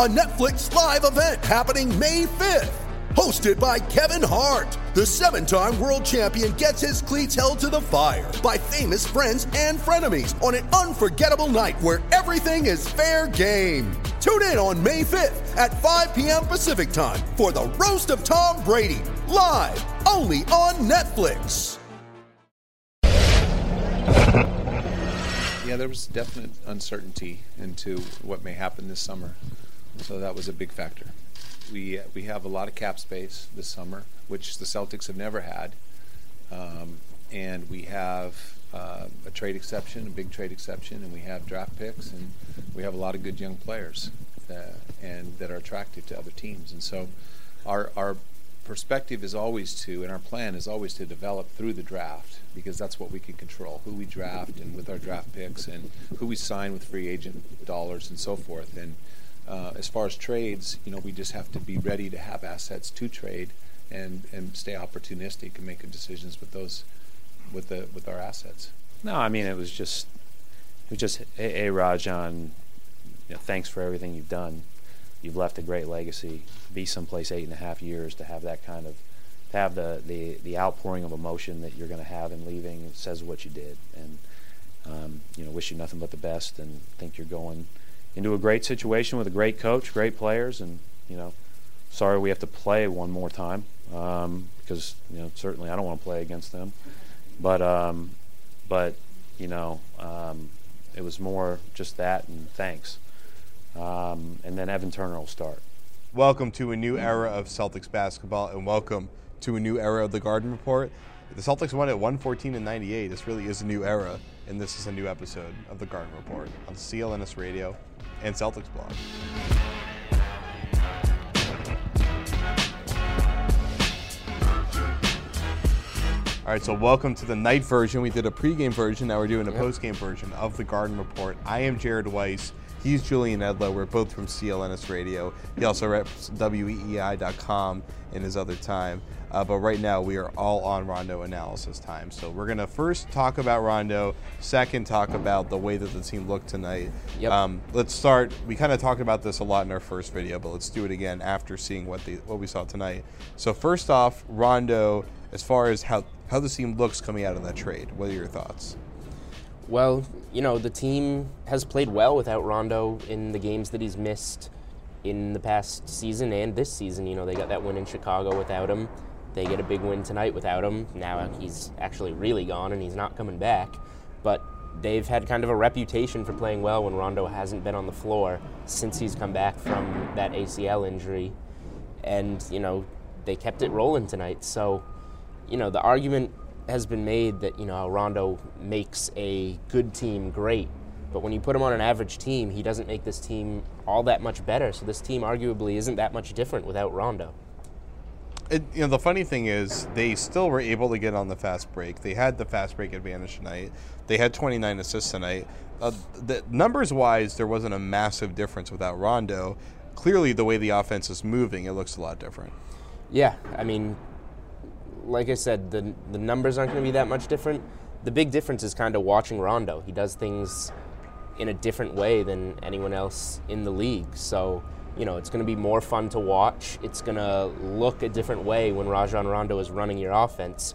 a Netflix live event happening May 5th. Hosted by Kevin Hart, the seven time world champion gets his cleats held to the fire by famous friends and frenemies on an unforgettable night where everything is fair game. Tune in on May 5th at 5 p.m. Pacific time for the Roast of Tom Brady, live only on Netflix. Yeah, there was definite uncertainty into what may happen this summer, so that was a big factor. We we have a lot of cap space this summer, which the Celtics have never had, um, and we have uh, a trade exception, a big trade exception, and we have draft picks, and we have a lot of good young players, that, and that are attractive to other teams, and so our our perspective is always to, and our plan is always to develop through the draft because that's what we can control who we draft and with our draft picks and who we sign with free agent dollars and so forth. And uh, as far as trades, you know, we just have to be ready to have assets to trade and, and stay opportunistic and make good decisions with those with the with our assets. No, I mean it was just it was just hey, hey Rajon, you know, thanks for everything you've done. You've left a great legacy. Be someplace eight and a half years to have that kind of to have the, the, the outpouring of emotion that you're going to have in leaving says what you did and um, you know wish you nothing but the best and think you're going into a great situation with a great coach great players and you know sorry we have to play one more time um, because you know certainly I don't want to play against them but um, but you know um, it was more just that and thanks um, and then Evan Turner will start Welcome to a new era of Celtics basketball, and welcome to a new era of the Garden Report. The Celtics won at 114 and 98. This really is a new era, and this is a new episode of the Garden Report on CLNS Radio and Celtics Blog. All right, so welcome to the night version. We did a pregame version, now we're doing a postgame version of the Garden Report. I am Jared Weiss. He's Julian Edlow. We're both from CLNS Radio. He also reps WEEI.com in his other time. Uh, but right now, we are all on Rondo analysis time. So we're going to first talk about Rondo, second, talk about the way that the team looked tonight. Yep. Um, let's start. We kind of talked about this a lot in our first video, but let's do it again after seeing what, the, what we saw tonight. So, first off, Rondo, as far as how, how the team looks coming out of that trade, what are your thoughts? Well, you know, the team has played well without Rondo in the games that he's missed in the past season and this season. You know, they got that win in Chicago without him. They get a big win tonight without him. Now he's actually really gone and he's not coming back. But they've had kind of a reputation for playing well when Rondo hasn't been on the floor since he's come back from that ACL injury. And, you know, they kept it rolling tonight. So, you know, the argument has been made that you know Rondo makes a good team great, but when you put him on an average team, he doesn't make this team all that much better. So this team arguably isn't that much different without Rondo. It, you know, the funny thing is, they still were able to get on the fast break. They had the fast break advantage tonight. They had 29 assists tonight. Uh, the, numbers wise, there wasn't a massive difference without Rondo. Clearly, the way the offense is moving, it looks a lot different. Yeah, I mean, like I said, the the numbers aren't going to be that much different. The big difference is kind of watching Rondo. He does things in a different way than anyone else in the league. So, you know, it's going to be more fun to watch. It's going to look a different way when Rajon Rondo is running your offense.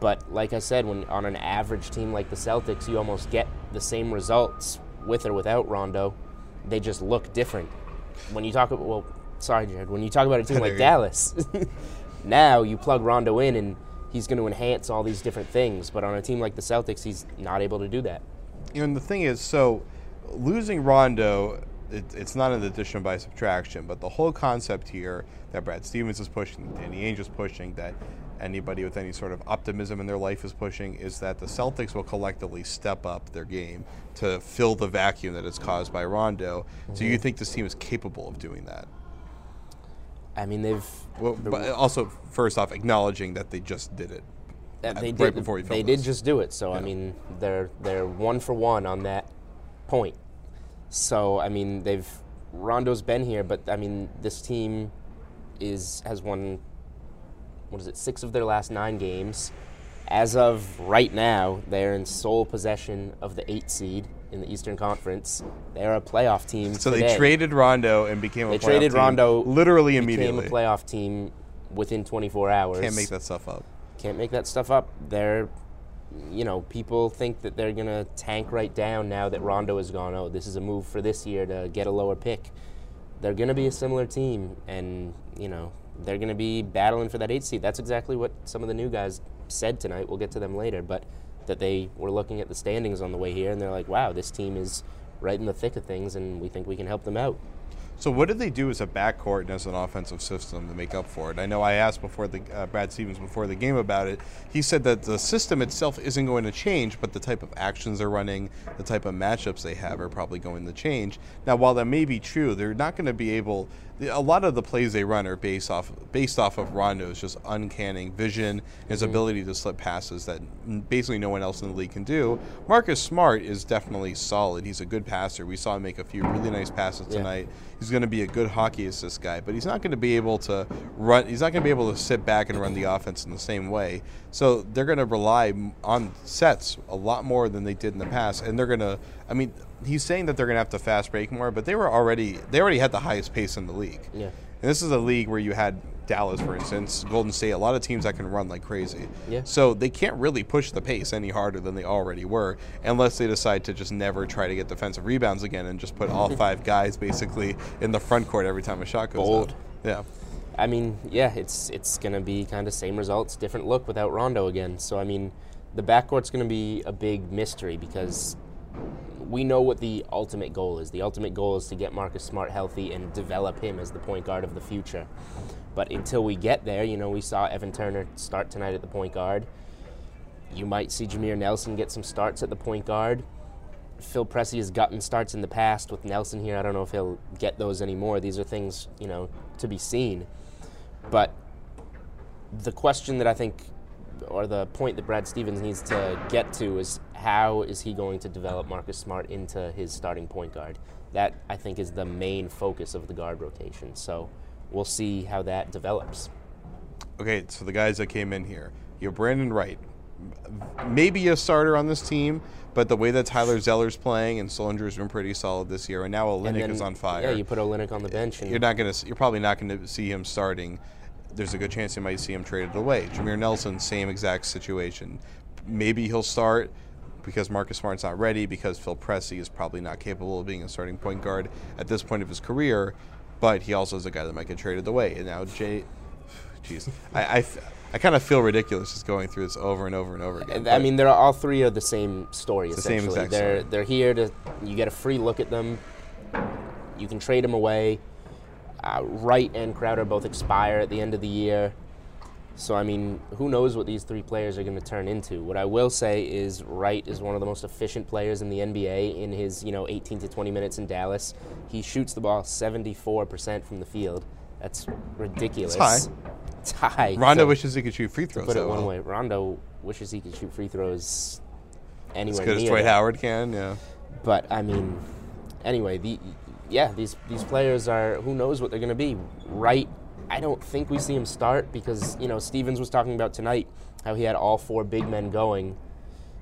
But like I said, when on an average team like the Celtics, you almost get the same results with or without Rondo. They just look different. When you talk about well, sorry, Jared. When you talk about a team like. Dallas, now you plug Rondo in and he's going to enhance all these different things. But on a team like the Celtics, he's not able to do that. You know, and the thing is, so losing Rondo, it, it's not an addition by subtraction, but the whole concept here that Brad Stevens is pushing, that Danny Ainge is pushing, that anybody with any sort of optimism in their life is pushing is that the Celtics will collectively step up their game to fill the vacuum that is caused by Rondo. So you mm-hmm. think this team is capable of doing that? I mean, they've Well, but also, first off, acknowledging that they just did it. that uh, they right did before we they did just do it. So I mean, they're they're one for one on that point. So I mean, they've Rondo's been here, but I mean, this team is has won what is it six of their last nine games. As of right now, they're in sole possession of the eight seed in the Eastern Conference. They're a playoff team. So today. they traded Rondo and became a playoff team. They traded Rondo literally immediately. became a playoff team within 24 hours. Can't make that stuff up. Can't make that stuff up. They're, you know, people think that they're gonna tank right down now that Rondo is gone. Oh, this is a move for this year to get a lower pick. They're gonna be a similar team, and you know they're gonna be battling for that eight seed. That's exactly what some of the new guys said tonight. We'll get to them later, but that they were looking at the standings on the way here, and they're like, "Wow, this team is right in the thick of things, and we think we can help them out." So what did they do as a backcourt and as an offensive system to make up for it? I know I asked before the uh, Brad Stevens before the game about it. He said that the system itself isn't going to change, but the type of actions they're running, the type of matchups they have, are probably going to change. Now, while that may be true, they're not going to be able. A lot of the plays they run are based off based off of Rondo's just uncanny vision, his mm-hmm. ability to slip passes that basically no one else in the league can do. Marcus Smart is definitely solid. He's a good passer. We saw him make a few really nice passes Yeah. tonight. He's going to be a good hockey assist guy, but he's not going to be able to run. He's not going to be able to sit back and run the offense in the same way. So they're going to rely on sets a lot more than they did in the past, and they're going to. I mean, he's saying that they're going to have to fast break more, but they were already they already had the highest pace in the league. Yeah. And this is a league where you had Dallas, for instance, Golden State, a lot of teams that can run like crazy. Yeah. So they can't really push the pace any harder than they already were, unless they decide to just never try to get defensive rebounds again and just put all five guys basically in the front court every time a shot goes Bold. up. Yeah. I mean, yeah, it's it's gonna be kind of same results, different look without Rondo again. So I mean, the backcourt's gonna be a big mystery because we know what the ultimate goal is. The ultimate goal is to get Marcus Smart healthy and develop him as the point guard of the future. But until we get there, you know, we saw Evan Turner start tonight at the point guard. You might see Jameer Nelson get some starts at the point guard. Phil Pressey has gotten starts in the past with Nelson here. I don't know if he'll get those anymore. These are things, you know, to be seen. But the question that I think, or the point that Brad Stevens needs to get to is how is he going to develop Marcus Smart into his starting point guard? That, I think, is the main focus of the guard rotation. So we'll see how that develops. Okay, so the guys that came in here, you have Brandan Wright, maybe a starter on this team, but the way that Tyler Zeller's playing and Sullinger's been pretty solid this year, and now And Olynyk then, is on fire. Yeah, you put Olynyk on the bench, uh, and you're not gonna you're probably not gonna see him starting. There's a good chance you might see him traded away. Jameer Nelson, same exact situation. Maybe he'll start because Marcus Smart's not ready because Phil Pressey is probably not capable of being a starting point guard at this point of his career. But he also is a guy that might get traded away. And now Jae, jeez, I, I, I kind of feel ridiculous just going through this over and over and over again. I mean, they're all three are the same story. It's the same essentially, exact they're story. they're here to you get a free look at them. You can trade them away. Uh, Wright and Crowder both expire at the end of the year. So I mean, who knows what these three players are going to turn into? What I will say is Wright is one of the most efficient players in the NBA in his, you know, 18 to 20 minutes in Dallas. He shoots the ball 74% from the field. That's ridiculous. It's high. It's high. Rondo So- wishes he could shoot free throws. put it one well. way. Rondo wishes he could shoot free throws As anywhere good as Dwight. Howard can, yeah. But I mean, anyway, the yeah, these these players are who knows what they're going to be. Right? I don't think we see him start because you know Stevens was talking about tonight how he had all four big men going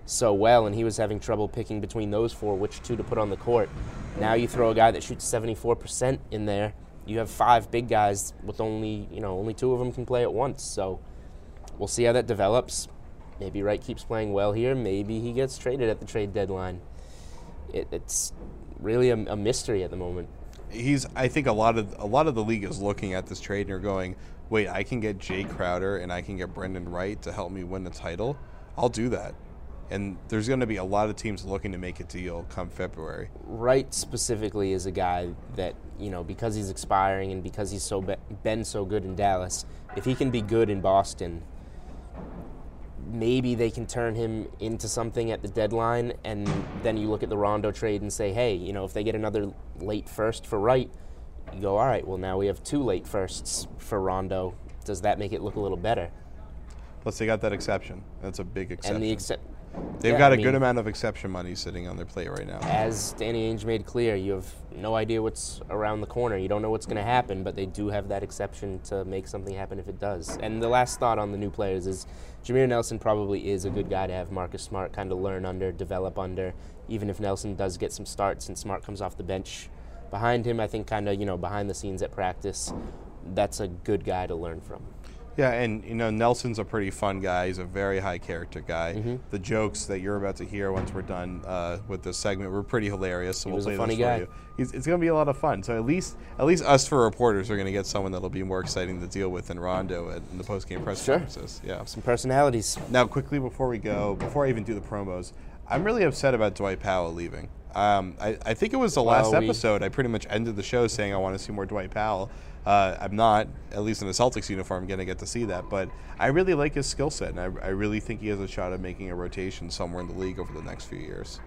so well, and he was having trouble picking between those four which two to put on the court. Now you throw a guy that shoots 74% in there. You have five big guys with only you know only two of them can play at once. So we'll see how that develops. Maybe Wright keeps playing well here. Maybe he gets traded at the trade deadline. It, it's really a, a mystery at the moment. he's I think a lot of a lot of the league is looking at this trade and are going, wait, I can get Jae Crowder and I can get Brandan Wright to help me win the title. I'll do that. And there's going to be a lot of teams looking to make a deal come February. Wright specifically is a guy that you know because he's expiring and because he's so be- been so good in Dallas. If he can be good in Boston, maybe they can turn him into something at the deadline, and then you look at the Rondo trade and say, hey, you know, if they get another late first for Wright, you go, all right, well, now we have two late firsts for Rondo. Does that make it look a little better? Plus, they got that exception. That's a big exception. And the except They've yeah, got I a good amount of exception money sitting on their plate right now. as Danny Ainge made clear, you have no idea what's around the corner. You don't know what's going to happen, but they do have that exception to make something happen if it does. And the last thought on the new players is Jameer Nelson probably is a good guy to have Marcus Smart kind of learn under, develop under. Even if Nelson does get some starts and Smart comes off the bench behind him, I think kind of, you know, behind the scenes at practice, that's a good guy to learn from. Yeah, and you know Nelson's a pretty fun guy. He's a very high character guy. Mm-hmm. The jokes that you're about to hear once we're done uh, with this segment were pretty hilarious. So He we'll play funny those for you. He's, it's going to be a lot of fun. So at least at least us for reporters are going to get someone that'll be more exciting to deal with than Rondo at, in the post game press Sure. conferences. Yeah. Some personalities. Now, quickly before we go, before I even do the promos, I'm really upset about Dwight Powell leaving. Um, I, I think it was the last Well, we- episode. I pretty much ended the show saying I want to see more Dwight Powell. Uh, I'm not, at least in a Celtics uniform, going to get to see that. But I really like his skill set, and I, I really think he has a shot at making a rotation somewhere in the league over the next few years.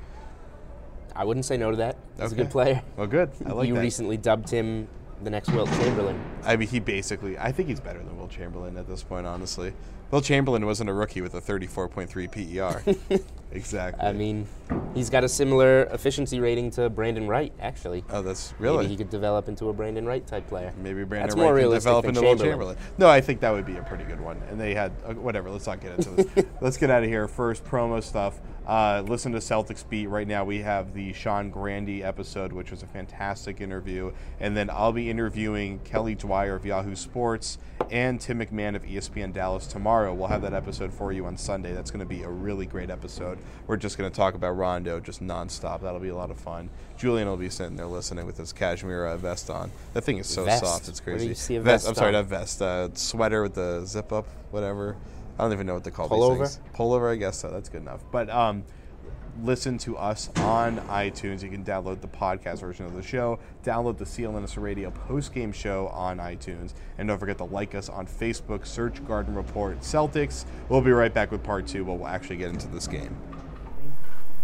I wouldn't say no to that. He's a good player. Well, good. I like you that. recently dubbed him the next Wilt Chamberlain. I mean, he basically, I think he's better than Wilt Chamberlain at this point, honestly. Wilt Chamberlain wasn't a rookie with a 34.3 PER. exactly. I mean, he's got a similar efficiency rating to Brandan Wright, actually. oh, that's really. Maybe he could develop into a Brandan Wright type player. Maybe Brandon That's Wright more realistic develop into Wilt Chamberlain. Chamberlain. No, I think that would be a pretty good one. And they had uh, whatever. Let's not get into this. let's get out of here. First promo stuff. Uh, listen to Celtics beat right now. We have the Sean Grande episode, which was a fantastic interview, and then I'll be interviewing Kelly Dwyer of Yahoo Sports and Tim McMahon of ESPN Dallas tomorrow. We'll have that episode for you on Sunday. That's going to be a really great episode. We're just going to talk about Rondo just nonstop. That'll be a lot of fun. Julian will be sitting there listening with his cashmere uh, vest on. That thing is so Vest? soft. It's crazy. you see a vest, vest I'm sorry, not vest. Uh, sweater with the zip up, whatever. I don't even know what they call Pullover? these things. Pullover, I guess so. That's good enough. But um, listen to us on iTunes. You can download the podcast version of the show, download the CLNS Radio post game show on iTunes, and don't forget to like us on Facebook. Search Garden Report Celtics. We'll be right back with part two, where we'll actually get into this game.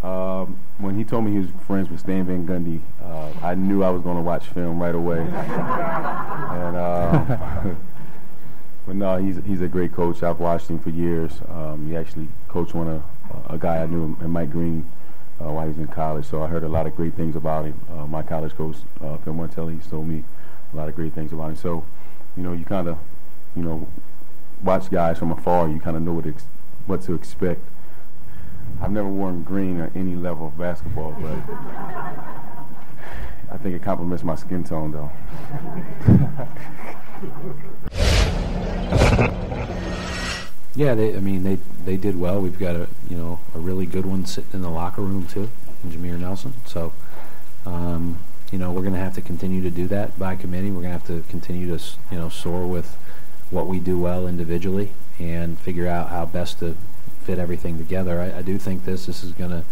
Um, when he told me he was friends with Stan Van Gundy, uh, I knew I was going to watch film right away. and uh, but no, he's he's a great coach. I've watched him for years. Um, he actually coached one of a guy I knew, Mike Green, uh, while he was in college. So I heard a lot of great things about him. Uh, my college coach, uh, Phil Martelli, told me a lot of great things about him. So, you know, you kind of, you know, watch guys from afar. You kind of know what ex- what to expect. I've never worn green at any level of basketball, but I think it complements my skin tone, though. Yeah, they, I mean they they did well. We've got a you know a really good one sitting in the locker room too, Jameer Nelson. So, um, you know we're going to have to continue to do that by committee. We're going to have to continue to you know soar with what we do well individually and figure out how best to fit everything together. I, I do think this this is going to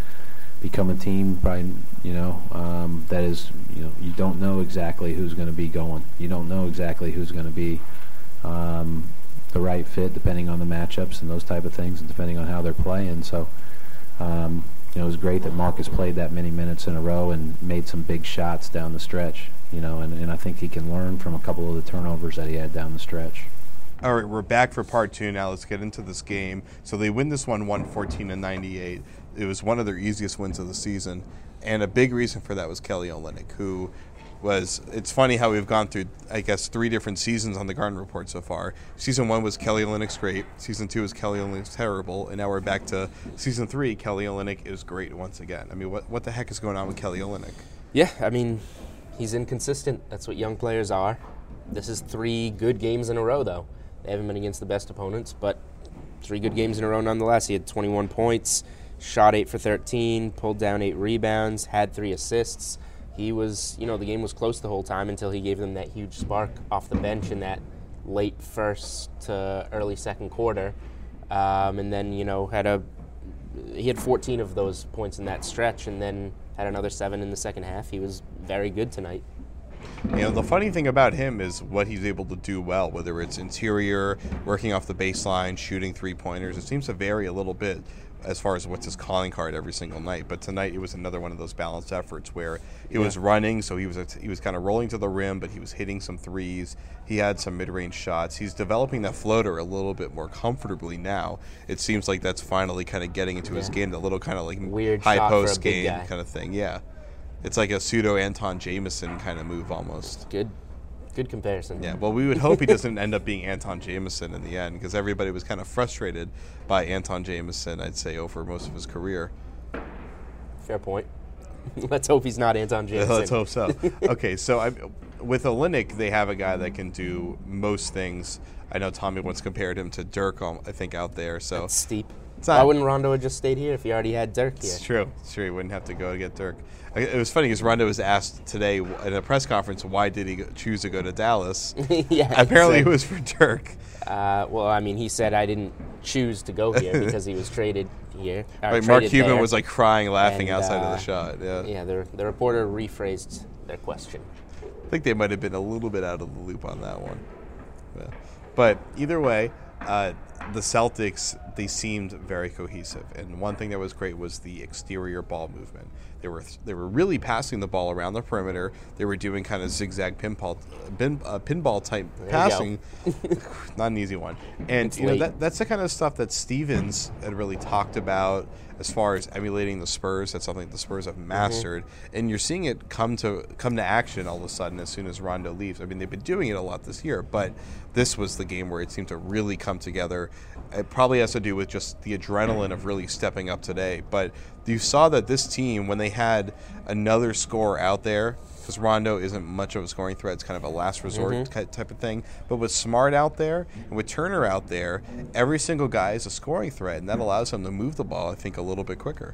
become a team, probably you know um, that is you know you don't know exactly who's going to be going. You don't know exactly who's going to be. Um, the right fit depending on the matchups and those type of things, and depending on how they're playing. So, um, you know, it was great that Marcus played that many minutes in a row and made some big shots down the stretch. You know, and, and I think he can learn from a couple of the turnovers that he had down the stretch. All right, we're back for part two now. Let's get into this game. So they win this one 114 to 98. It was one of their easiest wins of the season. And a big reason for that was Kelly Olynyk, who was. It's funny how we've gone through, I guess, three different seasons on the Garden Report so far. Season one was Kelly Olynyk's great. Season two was Kelly Olynyk's terrible. And now we're back to season three. Kelly Olynyk is great once again. I mean, what, what the heck is going on with Kelly Olynyk? Yeah, I mean, he's inconsistent. That's what young players are. This is three good games in a row, though. They haven't been against the best opponents, but three good games in a row nonetheless. He had 21 points, shot 8 for 13, pulled down 8 rebounds, had 3 assists. He was, you know, the game was close the whole time until he gave them that huge spark off the bench in that late first to early second quarter. Um, and then, you know, had a he had 14 of those points in that stretch and then had another seven in the second half. He was very good tonight. You know, the funny thing about him is what he's able to do well, whether it's interior, working off the baseline, shooting three pointers. It seems to vary a little bit as far as what's his calling card every single night. But tonight it was another one of those balanced efforts where he was running, so he was he was kind of rolling to the rim, but he was hitting some threes. He had some mid-range shots. He's developing that floater a little bit more comfortably now. It seems like that's finally kind of getting into his game, the little kind of like Weird high shot for a post game guy. kind of thing. Yeah, it's like a pseudo Antawn Jamison kind of move almost. Good, good comparison. Yeah, well, we would hope he doesn't end up being Antawn Jamison in the end because everybody was kind of frustrated by Antawn Jamison, I'd say, over most of his career. Fair point. Let's hope he's not Antawn Jamison. Let's hope so. okay, so I, with Olynyk, they have a guy that can do most things. I know Tommy once compared him to Dirk, I think, out there. So That's steep. It's Why wouldn't Rondo have just stayed here if he already had Dirk here? It's true. It's true. He wouldn't have to go get Dirk. It was funny because Rondo was asked today in a press conference why did he choose to go to Dallas. yeah. Apparently, it was for Dirk. Uh, well, I mean, he said I didn't choose to go here because he was traded here. Like Mark Cuban there. was like crying, laughing And, outside of uh, the shot. Yeah. Yeah, the, the reporter rephrased their question. I think they might have been a little bit out of the loop on that one. But either way, uh, the Celtics they seemed very cohesive, and one thing that was great was the exterior ball movement. They were they were really passing the ball around the perimeter. They were doing kind of zigzag pinball pin, uh, pinball type There passing. Not an easy one. And It's you know that that's the kind of stuff that Stevens had really talked about as far as emulating the Spurs. That's something the Spurs have mastered, and you're seeing it come to come to action all of a sudden as soon as Rondo leaves. I mean, they've been doing it a lot this year, but this was the game where it seemed to really come together. It probably has to do with just the adrenaline of really stepping up today. But you saw that this team, when they had another scorer out there, because Rondo isn't much of a scoring threat. It's kind of a last resort Mhm. type of thing. But with Smart out there and with Turner out there, every single guy is a scoring threat, and that allows them to move the ball, I think, a little bit quicker.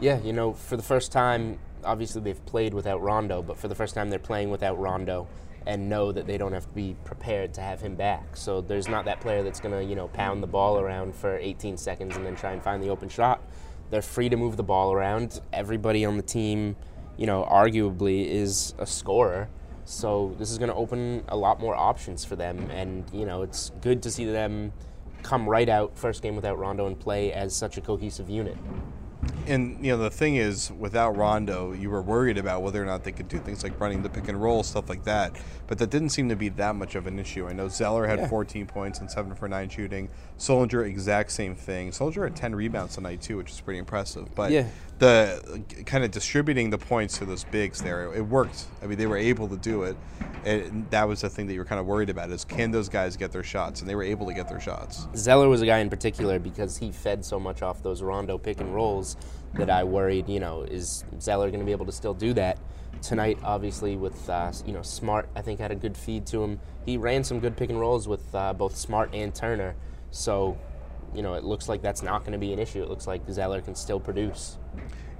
Yeah, you know, for the first time, obviously they've played without Rondo, but for the first time they're playing without Rondo and know that they don't have to be prepared to have him back. So there's not that player that's going to, you know, pound the ball around for 18 seconds and then try and find the open shot. They're free to move the ball around. Everybody on the team, you know, arguably is a scorer. So this is going to open a lot more options for them and, you know, it's good to see them come right out first game without Rondo and play as such a cohesive unit. And you know the thing is, without Rondo, you were worried about whether or not they could do things like running the pick and roll, stuff like that. But that didn't seem to be that much of an issue. I know Zeller had Yeah. 14 points and seven for nine shooting. Sullinger, exact same thing. Sullinger had 10 rebounds tonight too, which is pretty impressive. But Yeah. the kind of distributing the points to those bigs there, it worked. I mean, they were able to do it. And that was the thing that you were kind of worried about: is can those guys get their shots? And they were able to get their shots. Zeller was a guy in particular because he fed so much off those Rondo pick and rolls that I worried, you know, is Zeller going to be able to still do that? Tonight, obviously, with, uh, you know, Smart, I think had a good feed to him. He ran some good pick and rolls with uh, both Smart and Turner. So, you know, it looks like that's not going to be an issue. It looks like Zeller can still produce.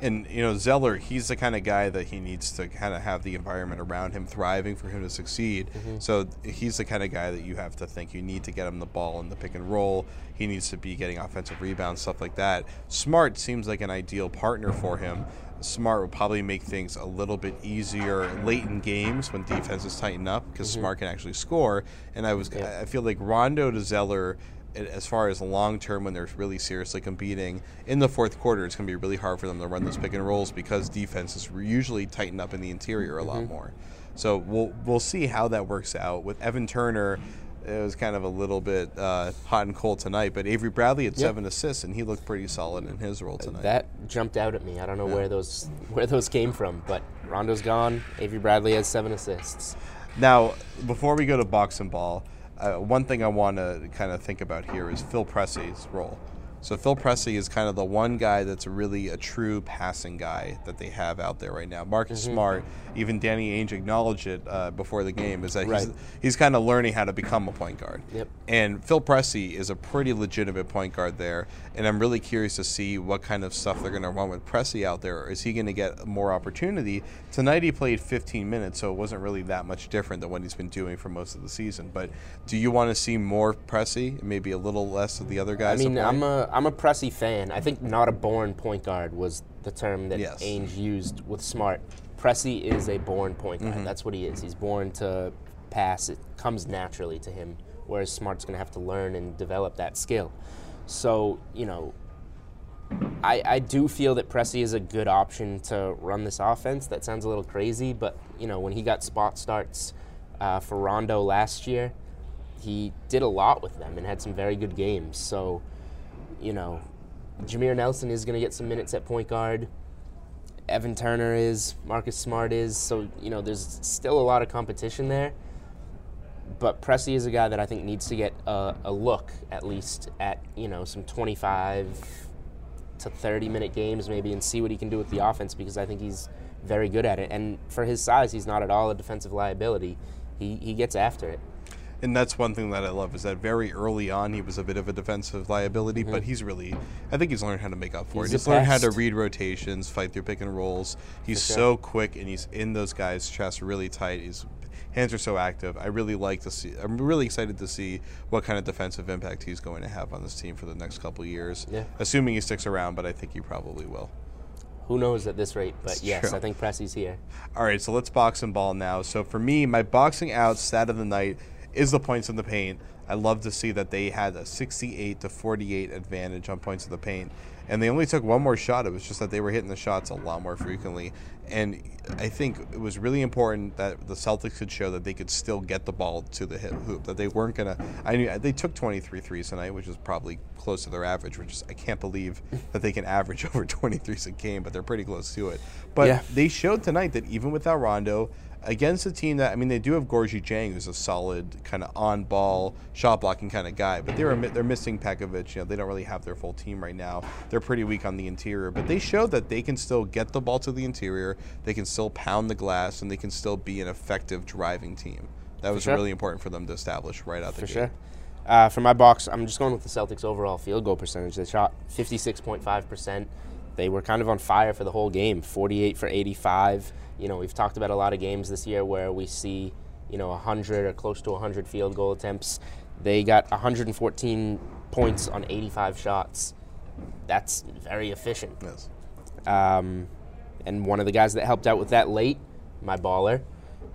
And you know Zeller, he's the kind of guy that he needs to kind of have the environment around him thriving for him to succeed. Mm-hmm. So he's the kind of guy that you have to think you need to get him the ball in the pick and roll. He needs to be getting offensive rebounds, stuff like that. Smart seems like an ideal partner for him. Smart would probably make things a little bit easier late in games when defenses tighten up because mm-hmm. Smart can actually score. And I was, I feel like Rondo to Zeller as far as long term when they're really seriously competing in the fourth quarter, it's going to be really hard for them to run those pick and rolls because defenses usually tighten up in the interior a lot more. So we'll we'll see how that works out with Evan Turner. It was kind of a little bit uh, hot and cold tonight, but Avery Bradley had Yeah. seven assists and he looked pretty solid in his role tonight. That jumped out at me. I don't know Yeah. where those where those came from, but Rondo's gone. Avery Bradley has seven assists. Now, before we go to box and ball, uh, one thing I want to kind of think about here is Phil Pressey's role. So Phil Pressey is kind of the one guy that's really a true passing guy that they have out there right now. Marcus Mhm. Smart, even Danny Ainge acknowledged it uh, before the game, is that he's, Right. he's kind of learning how to become a point guard. Yep. And Phil Pressey is a pretty legitimate point guard there, and I'm really curious to see what kind of stuff they're going to run with Pressey out there. Is he going to get more opportunity? Tonight he played 15 minutes, so it wasn't really that much different than what he's been doing for most of the season. But do you want to see more Pressey, and maybe a little less of the other guys? I mean. I'm a I'm a Pressey fan. I think not a born point guard was the term that Yes. Ainge used with Smart. Pressey is a born point guard. Mhm. That's what he is. He's born to pass. It comes naturally to him, whereas Smart's going to have to learn and develop that skill. So, you know, I, I do feel that Pressey is a good option to run this offense. That sounds a little crazy, but, you know, when he got spot starts uh, for Rondo last year, he did a lot with them and had some very good games. So, you know, Jameer Nelson is going to get some minutes at point guard. Evan Turner is, Marcus Smart is. So, you know, there's still a lot of competition there. But Pressey is a guy that I think needs to get a, a look, at least, at, you know, some 25 to 30 minute games maybe and see what he can do with the offense because I think he's very good at it. And for his size, he's not at all a defensive liability. He, he gets after it. And that's one thing that I love is that very early on he was a bit of a defensive liability, mm-hmm. but he's really, I think he's learned how to make up for He's it. He's learned how to read rotations, fight through pick and rolls. He's sure. so quick and he's in those guys' chests really tight. His hands are so active. I really like to see. I'm really excited to see what kind of defensive impact he's going to have on this team for the next couple years. Yeah. Assuming he sticks around, but I think he probably will. Who knows at this rate? But It's yes, true. I think Pressey's here. All right, so let's box and ball now. So for me, my boxing out stat of the night is the points in the paint. I love to see that they had a 68 to 48 advantage on points in the paint, and they only took one more shot. It was just that they were hitting the shots a lot more frequently, and I think it was really important that the Celtics could show that they could still get the ball to the hoop. That they weren't gonna. I knew they took 23 threes tonight, which is probably close to their average. Which is I can't believe that they can average over 23s a game, but they're pretty close to it. But Yeah. they showed tonight that even without Rondo, against a team that I mean, they do have Gorgui Dieng, who's a solid kind of on-ball shot blocking kind of guy, but they're they're missing Pekovic. You know, they don't really have their full team right now. They're pretty weak on the interior, but they showed that they can still get the ball to the interior. They can still pound the glass, and they can still be an effective driving team. That was sure. really important for them to establish right out the For gate. sure. Uh, for my box, I'm just going with the Celtics' overall field goal percentage. They shot 56.5%. They were kind of on fire for the whole game, 48 for 85. You know, we've talked about a lot of games this year where we see, you know, 100 or close to 100 field goal attempts. They got 114 points on 85 shots. That's very efficient. Yes. Um, and one of the guys that helped out with that late, my baller,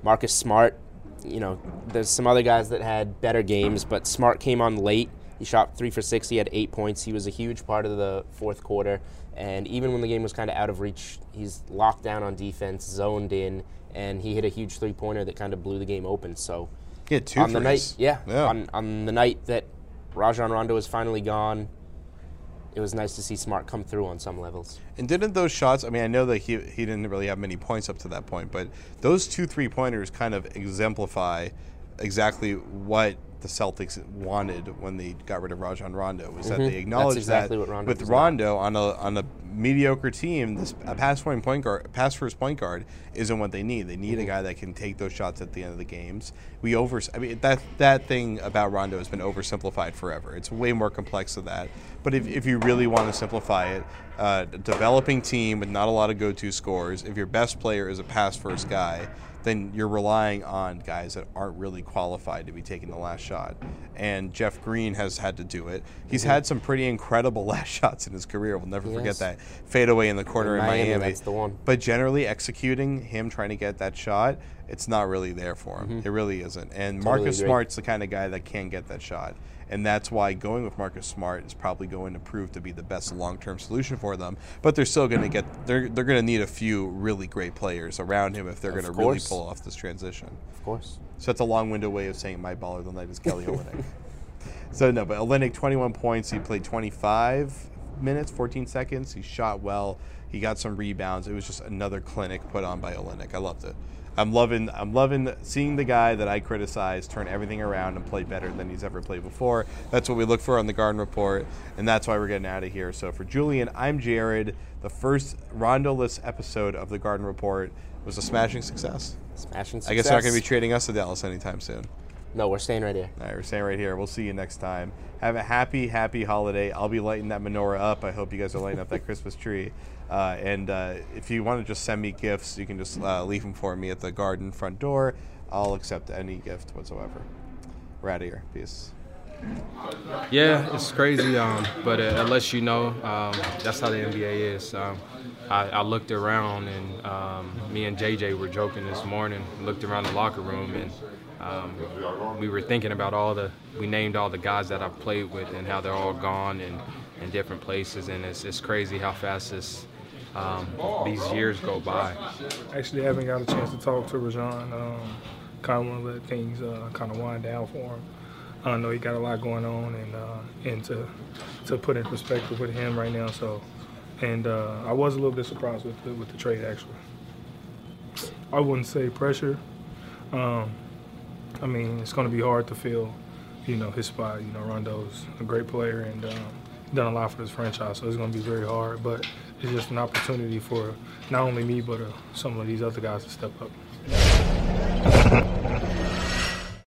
Marcus Smart. You know, there's some other guys that had better games, but Smart came on late. He shot three for six. He had eight points. He was a huge part of the fourth quarter. And even when the game was kind of out of reach, he's locked down on defense, zoned in, and he hit a huge three pointer that kind of blew the game open. So He had two on the night, yeah, Yeah. On, on the night that Rajon Rondo was finally gone, it was nice to see Smart come through on some levels. And didn't those shots? I mean, I know that he he didn't really have many points up to that point, but those two three pointers kind of exemplify exactly what the Celtics wanted when they got rid of Rajon Rondo. Was that Mhm. they acknowledged exactly that Rondo with. Rondo on a on a mediocre team, this a pass point point guard, pass first point guard isn't what they need. They need Mm-hmm. a guy that can take those shots at the end of the games. We over, I mean that that thing about Rondo has been oversimplified forever. It's way more complex than that. But if, if you really want to simplify it, uh, a developing team with not a lot of go-to scores. If your best player is a pass first guy, then you're relying on guys that aren't really qualified to be taking the last shot. And Jeff Green has had to do it. He's Mhm. had some pretty incredible last shots in his career. We'll never forget Yes. that fadeaway in the corner In in Miami, Miami. that's the one. But generally, executing him trying to get that shot, it's not really there for him. Mhm. It really isn't. And Totally Marcus agree. Smart's the kind of guy that can get that shot. And that's why going with Marcus Smart is probably going to prove to be the best long-term solution for them. But they're still going to get they're they're going to need a few really great players around him if they're going to really pull off this transition. Of course. So that's a long-winded way of saying my baller of the night is Kelly Olynyk. so no, but Olynyk 21 points. He played 25 minutes, 14 seconds. He shot well. He got some rebounds. It was just another clinic put on by Olynyk. I loved it. I'm loving I'm loving seeing the guy that I criticized turn everything around and play better than he's ever played before. That's what we look for on the Garden Report, and that's why we're getting out of here. So for Julian, I'm Jared. The first Rondo-less episode of the Garden Report was a smashing success. Smashing success. I guess they're not going to be trading us to Dallas anytime soon. No, we're staying right here. All right, we're staying right here. We'll see you next time. Have a happy, happy holiday. I'll be lighting that menorah up. I hope you guys are lighting up that Christmas tree. Uh, and uh, if you want to just send me gifts, you can just uh, leave them for me at the garden front door. I'll accept any gift whatsoever. We're out of here. Peace. Yeah, it's crazy, um, but it, it lets you know um, that's how the NBA is. Um, I, I, looked around, and um, me and JJ were joking this morning. Looked around the locker room, and um, we were thinking about all the. We named all the guys that I've played with, and how they're all gone and in different places, and it's, it's crazy how fast this um, these years go by. Actually, I haven't got a chance to talk to Rajon. Um, kind of want to let things uh, kind of wind down for him. I know he got a lot going on, and uh, and to to put in perspective with him right now. So, and uh, I was a little bit surprised with the, with the trade actually. I wouldn't say pressure. Um, I mean, it's going to be hard to fill, you know, his spot. You know, Rondo's a great player and um, done a lot for this franchise, so it's going to be very hard. But it's just an opportunity for not only me, but uh, some of these other guys to step up.